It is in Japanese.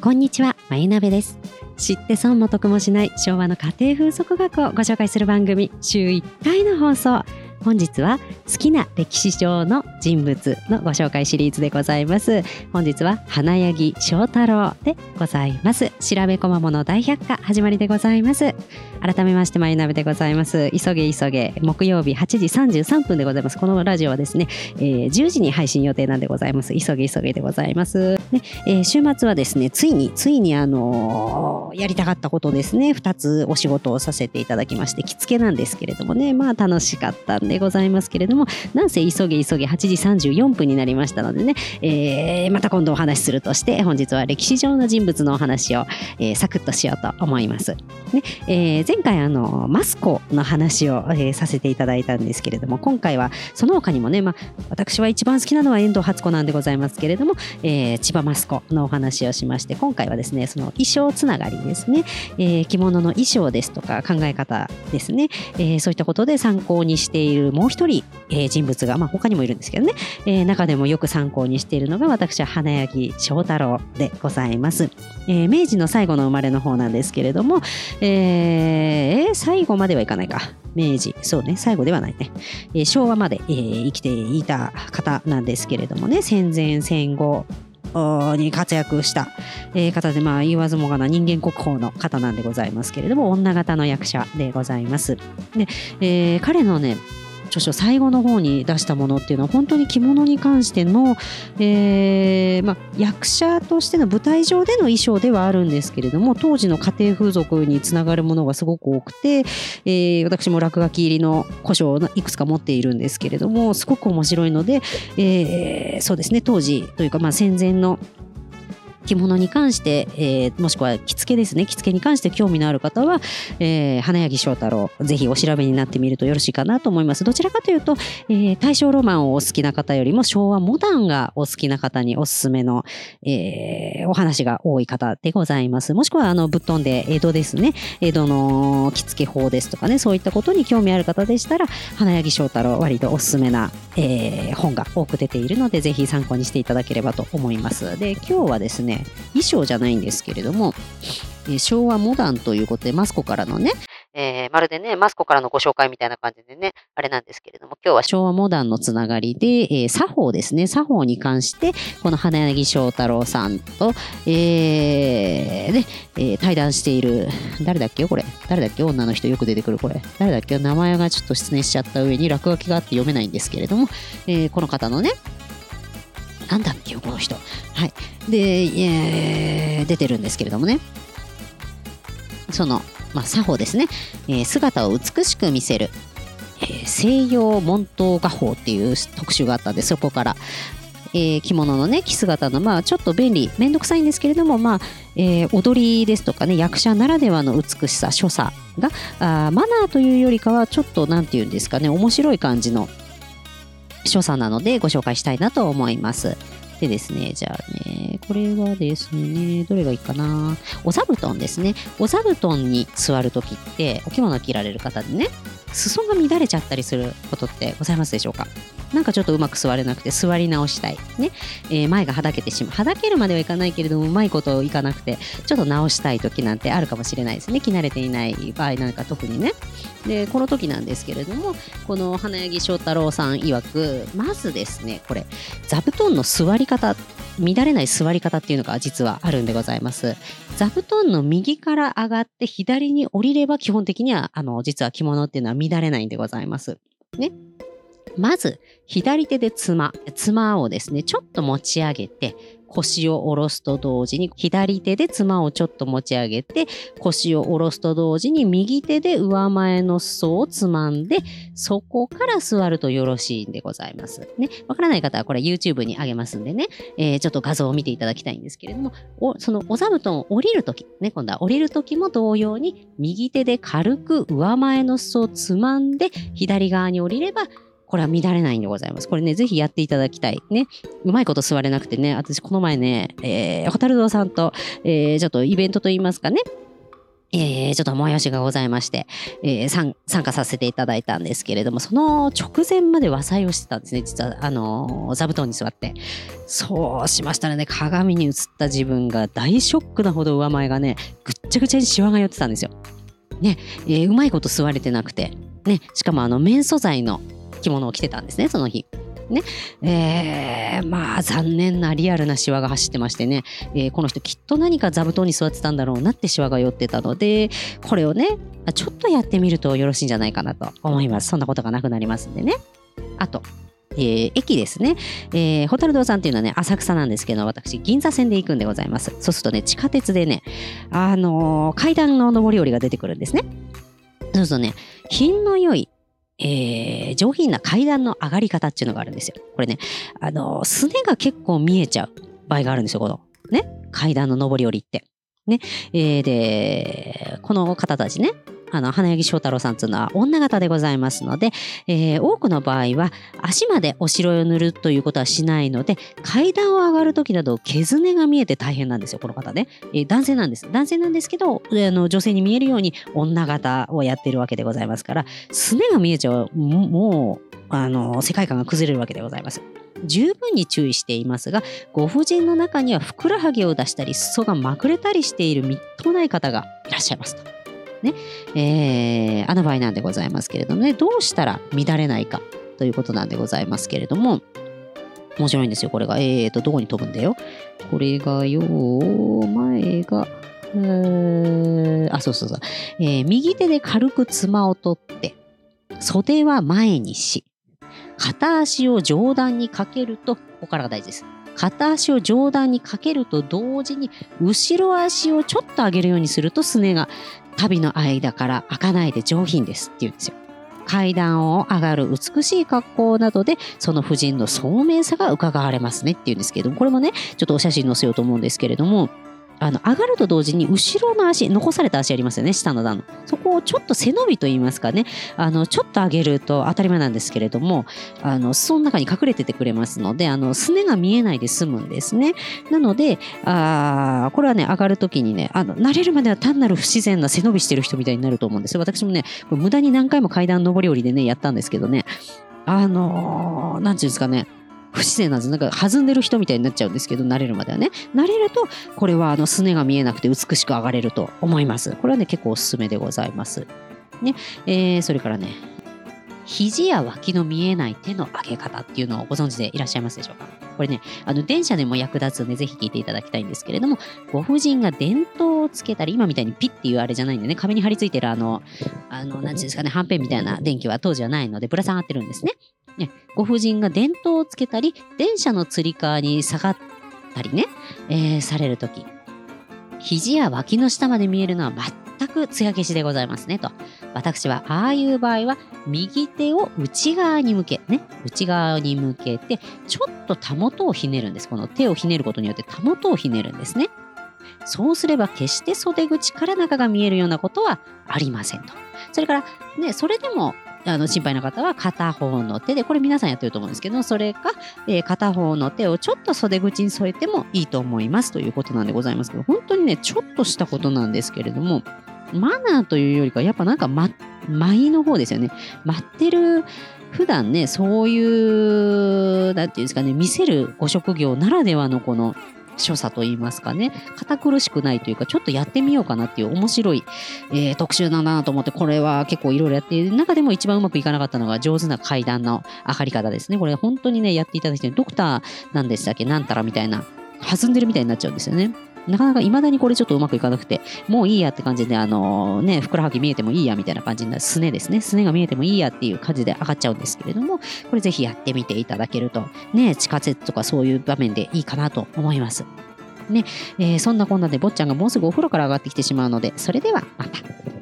こんにちは、まゆなべです。知って損も得もしない昭和の家庭風俗学をご紹介する番組、週1回の放送。本日は好きな歴史上の人物のご紹介シリーズでございます。本日は花柳翔太郎でございます。調べこまもの大百科始まりでございます。改めましてまゆなべでございます。急げ急げ。木曜日8時33分でございます。このラジオはですね、えー、10時に配信予定なんでございます。急げ急げでございます。ね、えー、週末はですねついについにあのー、やりたかったことですね。2つお仕事をさせていただきまして着付けなんですけれどもね。まあ楽しかったんでございますけれどもなんせ急げ急げ8時34分になりましたのでね、えー、また今度お話しするとして本日は歴史上の人物のお話を、えー、サクッとしようと思います。ね。えー、前回あのマスコの話を、えー、させていただいたんですけれども今回はその他にもね、まあ、私は一番好きなのは遠藤初子なんでございますけれども、えー、千葉マスコのお話をしまして今回はですねその衣装つながりですね、えー、着物の衣装ですとか考え方ですね、えー、そういったことで参考にしているもう一人、えー、人物が、まあ、他にもいるんですけどね、えー、中でもよく参考にしているのが私は花柳翔太郎でございます、えー、明治の最後の生まれの方なんですけれども、えー、最後まではいかないか。明治。そうね最後ではないね、えー、昭和まで、えー、生きていた方なんですけれどもね。戦前戦後に活躍した、え方で、まあ、言わずもがな人間国宝の方なんでございますけれども、女型の役者でございます。で、えー、彼のね、著書最後の方に出したものっていうのは本当に着物に関しての、えーま、役者としての舞台上での衣装ではあるんですけれども当時の家庭風俗につながるものがすごく多くて、えー、私も落書き入りの古書をいくつか持っているんですけれどもすごく面白いので、えー、そうですね当時というかまあ戦前の着物に関して、えー、もしくは着付けですね。着付けに関して興味のある方は、えー、花柳翔太郎ぜひお調べになってみるとよろしいかなと思います。どちらかというと、えー、大正ロマンをお好きな方よりも昭和モダンがお好きな方におすすめの、えー、お話が多い方でございます。もしくはあのぶっ飛んで江戸ですね。江戸の着付け法ですとかね。そういったことに興味ある方でしたら花柳翔太郎割とおすすめな、えー、本が多く出ているのでぜひ参考にしていただければと思います。で今日はですね衣装じゃないんですけれども、えー、昭和モダンということで、マスコからのね、えー、まるでね、マスコからのご紹介みたいな感じでね、あれなんですけれども、今日は昭和モダンのつながりで、えー、作法ですね、作法に関して、この花柳翔太郎さんと、えー、ね、えー、対談している、誰だっけ？これ。誰だっけ？女の人よく出てくるこれ。誰だっけ？名前がちょっと失念しちゃった上に落書きがあって読めないんですけれども、えー、この方のね、なんだっけ？よ、この人。はい。で、えー、出てるんですけれどもね。その、まあ、作法ですね。えー、姿を美しく見せる。えー、西洋門頭画法っていう特集があったんで、そこから、えー、着物のね着姿のまあちょっと便利めんどくさいんですけれどもまあ、えー、踊りですとかね役者ならではの美しさ所作があマナーというよりかはちょっと何て言うんですかね面白い感じの所作なのでご紹介したいなと思います。でですね、じゃあね、これはですね、どれがいいかな。お座布団ですね。お座布団に座るときって、お着物着られる方でね、裾が乱れちゃったりすることってございますでしょうか？なんかちょっとうまく座れなくて座り直したい。ね。えー、前がはだけてしまう。はだけるまではいかないけれども、うまいこといかなくて、ちょっと直したい時なんてあるかもしれないですね。着慣れていない場合なんか特にね。で、この時なんですけれども、この花柳翔太郎さん曰く、まずですね、これ、座布団の座り方、乱れない座り方っていうのが実はあるんでございます。座布団の右から上がって左に降りれば基本的には、あの、実は着物っていうのは乱れないんでございます。ね。まず、左手でつま、つまをですね、ちょっと持ち上げて、腰を下ろすと同時に、左手でつまをちょっと持ち上げて、腰を下ろすと同時に、右手で上前の裾をつまんで、そこから座るとよろしいんでございます。ね。わからない方はこれ YouTube にあげますんでね、えー、ちょっと画像を見ていただきたいんですけれども、おそのお座布団を降りるとき、ね、今度は降りるときも同様に、右手で軽く上前の裾をつまんで、左側に降りれば、これは乱れないんでございます。これね、ぜひやっていただきたい。ね。うまいこと座れなくてね、私この前ね、えー、ホタル堂さんと、えー、ちょっとイベントといいますかね、えー、ちょっと催しがございまして、えー、参加させていただいたんですけれども、その直前まで和裁をしてたんですね、実は、あのー、座布団に座って。そうしましたらね、鏡に映った自分が大ショックなほど上前がね、ぐっちゃぐちゃにシワが寄ってたんですよ。ね、えー、うまいこと座れてなくて、ね、しかもあの、綿素材の着物を着てたんですね、その日。ね。えー、まあ残念なリアルなシワが走ってましてね、えー、この人きっと何か座布団に座ってたんだろうなってシワが寄ってたので、これをね、ちょっとやってみるとよろしいんじゃないかなと思います。そんなことがなくなりますんでね。あと、えー、駅ですね。えー、ホタル堂さんっていうのはね、浅草なんですけど、私、銀座線で行くんでございます。そうするとね、地下鉄でね、あのー、階段の上り下りが出てくるんですね。そうするとね、品の良いえー、上品な階段の上がり方っていうのがあるんですよ。これね、あの、すねが結構見えちゃう場合があるんですよ、この、ね、階段の上り下りって。ね、えー、で、この方たちね、あの、花柳翔太郎さんというのは女型でございますので、えー、多くの場合は足までお白を塗るということはしないので、階段を上がるときなど、毛ずねが見えて大変なんですよ、この方ね。えー、男性なんです。男性なんですけど、あの女性に見えるように女型をやってるわけでございますから、すねが見えちゃう、もう、あの、世界観が崩れるわけでございます。十分に注意していますが、ご婦人の中にはふくらはぎを出したり、裾がまくれたりしているみっともない方がいらっしゃいますと。ね、えー、あの場合なんでございますけれどもね、どうしたら乱れないかということなんでございますけれども、面白いんですよ、これが。えーと、どこに飛ぶんだよ。これがよ、前が、えー、あ、そうそうそう。えー、右手で軽く妻を取って、袖は前にし、片足を上段にかけると、ここからが大事です。片足を上段にかけると同時に後ろ足をちょっと上げるようにするとすねが旅の間から開かないで上品ですって言うんですよ。階段を上がる美しい格好などでその婦人の聡明さが伺われますねっていうんですけどもこれもねちょっとお写真載せようと思うんですけれどもあの上がると同時に後ろの足残された足ありますよね。下の段の。そこをちょっと背伸びと言いますかね。あのちょっと上げると当たり前なんですけれどもあの裾の中に隠れててくれますのであのすねが見えないで済むんですね。なのであこれはね上がるときにねあの慣れるまでは単なる不自然な背伸びしてる人みたいになると思うんですよ。私もね無駄に何回も階段上り下りでねやったんですけどね。あのー、なんていうんですかね。不自然なんです。なんか弾んでる人みたいになっちゃうんですけど、慣れるまではね。慣れると、これはあの、すねが見えなくて美しく上がれると思います。これはね、結構おすすめでございます。ね。えー、それからね、肘や脇の見えない手の上げ方っていうのをご存知でいらっしゃいますでしょうか？これね、あの、電車でも役立つので、ぜひ聞いていただきたいんですけれども、ご婦人が電灯をつけたり、今みたいにピッっていうあれじゃないんでね、壁に貼り付いてるあの、あの、なんていうんですかね、はんぺんみたいな電気は当時はないので、ぶら下がってるんですね。ね、ご婦人が電灯をつけたり、電車のつり革に下がったりね、えー、されるとき、肘や脇の下まで見えるのは全く艶消しでございますねと。私はああいう場合は右手を内側に向け、ね、内側に向けてちょっとたもとをひねるんです。この手をひねることによってたもとをひねるんですね。そうすれば決して袖口から中が見えるようなことはありませんと。それからね、それでもあの心配な方は片方の手で、これ皆さんやってると思うんですけど、それか、えー、片方の手をちょっと袖口に添えてもいいと思いますということなんでございますけど、本当にね、ちょっとしたことなんですけれども、マナーというよりか、やっぱなんか、ま、舞の方ですよね。待ってる、普段ね、そういう、なんていうんですかね、見せるご職業ならではのこの、所作といいますかね、堅苦しくないというか、ちょっとやってみようかなっていう面白い、えー、特集だなと思って、これは結構いろいろやっている中でも一番うまくいかなかったのが上手な階段の上がり方ですね。これ本当にね、やっていただきたい。ドクターなんでしたっけ？なんたらみたいな、弾んでるみたいになっちゃうんですよね。なかなか未だにこれちょっとうまくいかなくて、もういいやって感じで、あのね、ふくらはぎ見えてもいいやみたいな感じなすねですね。すねが見えてもいいやっていう感じで上がっちゃうんですけれども、これぜひやってみていただけると、ね、地下鉄とかそういう場面でいいかなと思います。ね、えー、そんなこんなで坊ちゃんがもうすぐお風呂から上がってきてしまうので、それではまた。